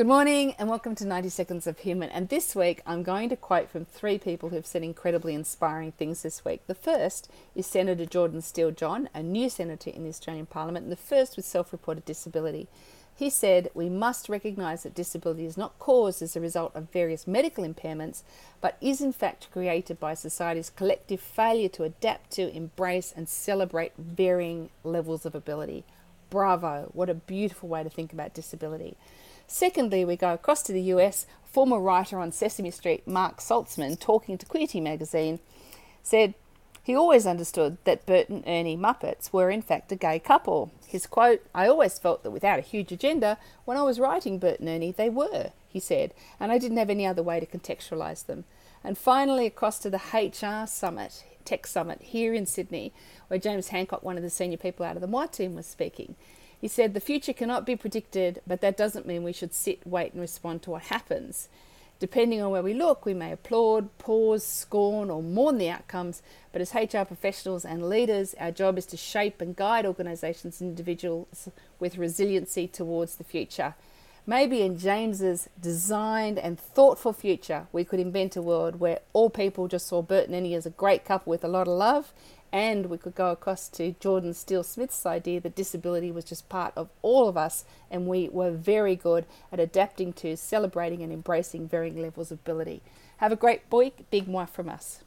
Good morning and welcome to 90 Seconds of Human. And this week I'm going to quote from three people who've said incredibly inspiring things this week. The first is Senator Jordan Steele John, a new senator in the Australian Parliament, and the first with self reported disability. He said, We must recognise that disability is not caused as a result of various medical impairments, but is in fact created by society's collective failure to adapt to, embrace, and celebrate varying levels of ability. Bravo! What a beautiful way to think about disability. Secondly, we go across to the US. Former writer on Sesame Street, Mark Saltzman, talking to Queerty magazine, said he always understood that Bert and Ernie Muppets were in fact a gay couple. His quote, I always felt that without a huge agenda, when I was writing Bert and Ernie, they were, he said, and I didn't have any other way to contextualise them. And finally, across to the HR Summit, Tech Summit here in Sydney, where James Hancock, one of the senior people out of the My team, was speaking. He said, The future cannot be predicted, but that doesn't mean we should sit, wait, and respond to what happens. Depending on where we look, we may applaud, pause, scorn, or mourn the outcomes, but as HR professionals and leaders, our job is to shape and guide organisations and individuals with resiliency towards the future. Maybe in James's designed and thoughtful future, we could invent a world where all people just saw Bert and Ernie as a great couple with a lot of love and we could go across to Jordan Steele Smith's idea that disability was just part of all of us, and we were very good at adapting to, celebrating, and embracing varying levels of ability. Have a great week. Big mwah from us.